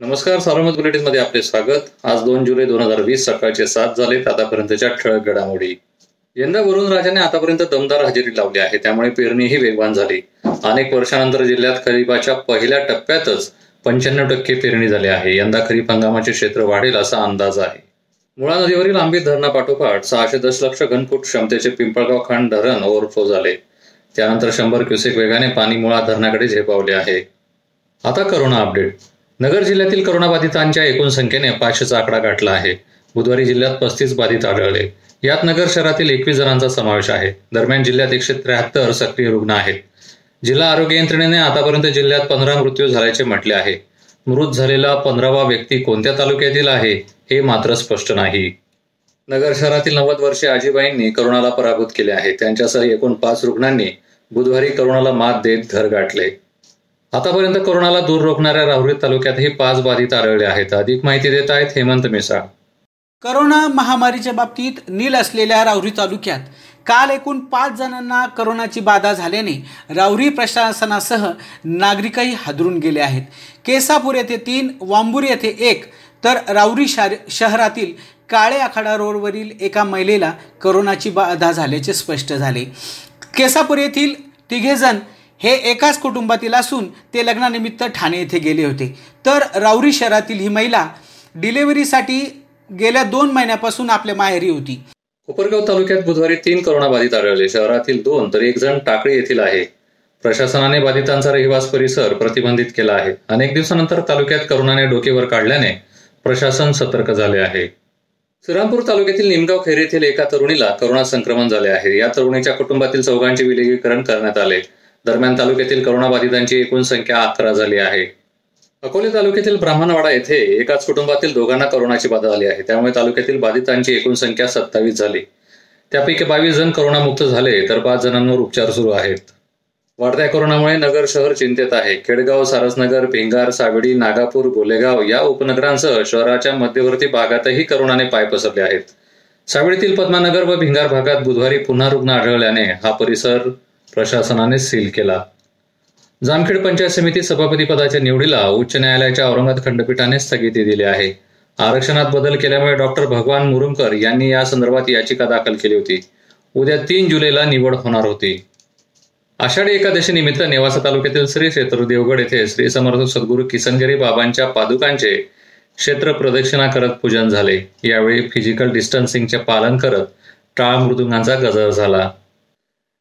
नमस्कार सार्वमत बुलेटिनमध्ये आपले स्वागत. आज दोन जुलै दोन हजार वीस सकाळचे सात झालेत आतापर्यंतच्या ठळक घडामोडी. यंदा वरुण राजाने आतापर्यंत दमदार हजेरी लावली आहे त्यामुळे पेरणीही वेगवान झाली. अनेक वर्षानंतर जिल्ह्यात खरीपाच्या पहिल्या टप्प्यातच पंच्याण्णव टक्के पेरणी झाली आहे. यंदा खरीप हंगामाचे क्षेत्र वाढेल असा अंदाज आहे. मुळा नदीवरील आंबी धरणापाठोपाठ सहाशे दशलक्ष घनफूट क्षमतेचे पिंपळगाव खांड धरण ओव्हरफ्लो झाले. त्यानंतर शंभर क्युसेक वेगाने पाणी मुळा धरणाकडे झेपावले आहे. आता करोना अपडेट. नगर जिल्ह्यातील करोनाबाधितांच्या एकूण संख्येने पाचशेचा आकडा गाठला आहे. बुधवारी जिल्ह्यात पस्तीस बाधित आढळले. यात नगर शहरातील एकवीस जणांचा समावेश आहे. दरम्यान जिल्ह्यात एकशे त्र्याहत्तर सक्रिय रुग्ण आहेत. जिल्हा आरोग्य यंत्रणेने आतापर्यंत जिल्ह्यात पंधरा मृत्यू झाल्याचे म्हटले आहे. मृत झालेला पंधरावा व्यक्ती कोणत्या तालुक्यातील आहे हे मात्र स्पष्ट नाही. नगर शहरातील नव्वद वर्षीय आजीबाईंनी करोनाला पराभूत केले आहे. त्यांच्यासह एकूण पाच रुग्णांनी बुधवारी करोनाला मात देत घर गाठले. आतापर्यंत कोरोनाला दूर रोखणाऱ्या राहुरी तालुक्यातही पाच बाधित आढळले आहेत. अधिक माहिती देत आहेत हेमंत मिसाळ करोना महामारीच्या बाबतीत नील असलेल्या राहुरी तालुक्यात काल एकूण पाच जणांना करोनाची बाधा झाल्याने राहुरी प्रशासनासह नागरिकही हादरून गेले आहेत. केसापूर येथे तीन वांबूर येथे एक तर राहुरी शहरातील काळे आखाडा रोडवरील एका महिलेला करोनाची बाधा झाल्याचे स्पष्ट झाले. केसापूर येथील तिघेजण हे एकाच कुटुंबातील असून ते लग्नानिमित्त ठाणे येथे गेले होते. तर राऊरी शहरातील ही महिला डिलेव्हरीसाठी गेल्या दोन महिन्यापासून आपल्या माहेरी होती. कोपरगाव तालुक्यात बुधवारी तीन कोरोनाबाधित आढळले. शहरातील दोन तर एक जण टाकळी येथील आहे. प्रशासनाने बाधितांचा रहिवास परिसर प्रतिबंधित केला आहे. अनेक दिवसानंतर तालुक्यात करोनाने डोकेवर काढल्याने प्रशासन सतर्क झाले आहे. श्रीरामपूर तालुक्यातील निमगाव खेर येथील एका तरुणीला करोना संक्रमण झाले आहे. या तरुणीच्या कुटुंबातील चौघांचे विलगीकरण करण्यात आले. दरम्यान तालुक्यातील करोनाबाधितांची एकूण संख्या अकरा झाली आहे. अकोले तालुक्यातील ब्राह्मणवाडा येथे एकाच कुटुंबातील दोघांना करोनाची बाधा झाली आहे. त्यामुळे तालुक्यातील बाधितांची एकूण संख्या सत्तावीस झाली. त्यापैकी बावीस जण करोनामुक्त झाले तर पाच जणांवर उपचार सुरू आहेत. वाढत्या कोरोनामुळे नगर शहर चिंतेत आहे. खेडगाव सारसनगर भिंगार सावडी नागापूर गोलेगाव या उपनगरांसह शहराच्या मध्यवर्ती भागातही करोनाने पाय पसरले आहेत. सावडीतील पद्मानगर व भिंगार भागात बुधवारी पुन्हा रुग्ण आढळल्याने हा परिसर प्रशासनाने सील केला. जामखेड पंचायत समिती सभापती पदाच्या निवडीला उच्च न्यायालयाच्या औरंगाबाद खंडपीठाने स्थगिती दिली आहे. आरक्षणात बदल केल्यामुळे डॉक्टर भगवान मुरुमकर यांनी या संदर्भात याचिका दाखल केली होती. उद्या तीन जुलैला निवड होणार होती. आषाढी एकादशी निमित्त नेवासा तालुक्यातील श्री क्षेत्र देवगड येथे श्री समर्थ सद्गुरू किसनगिरी बाबांच्या पादुकांचे क्षेत्र प्रदक्षिणा करत पूजन झाले. यावेळी फिजिकल डिस्टन्सिंगचे पालन करत टाळ मृदुंगांचा गजर झाला.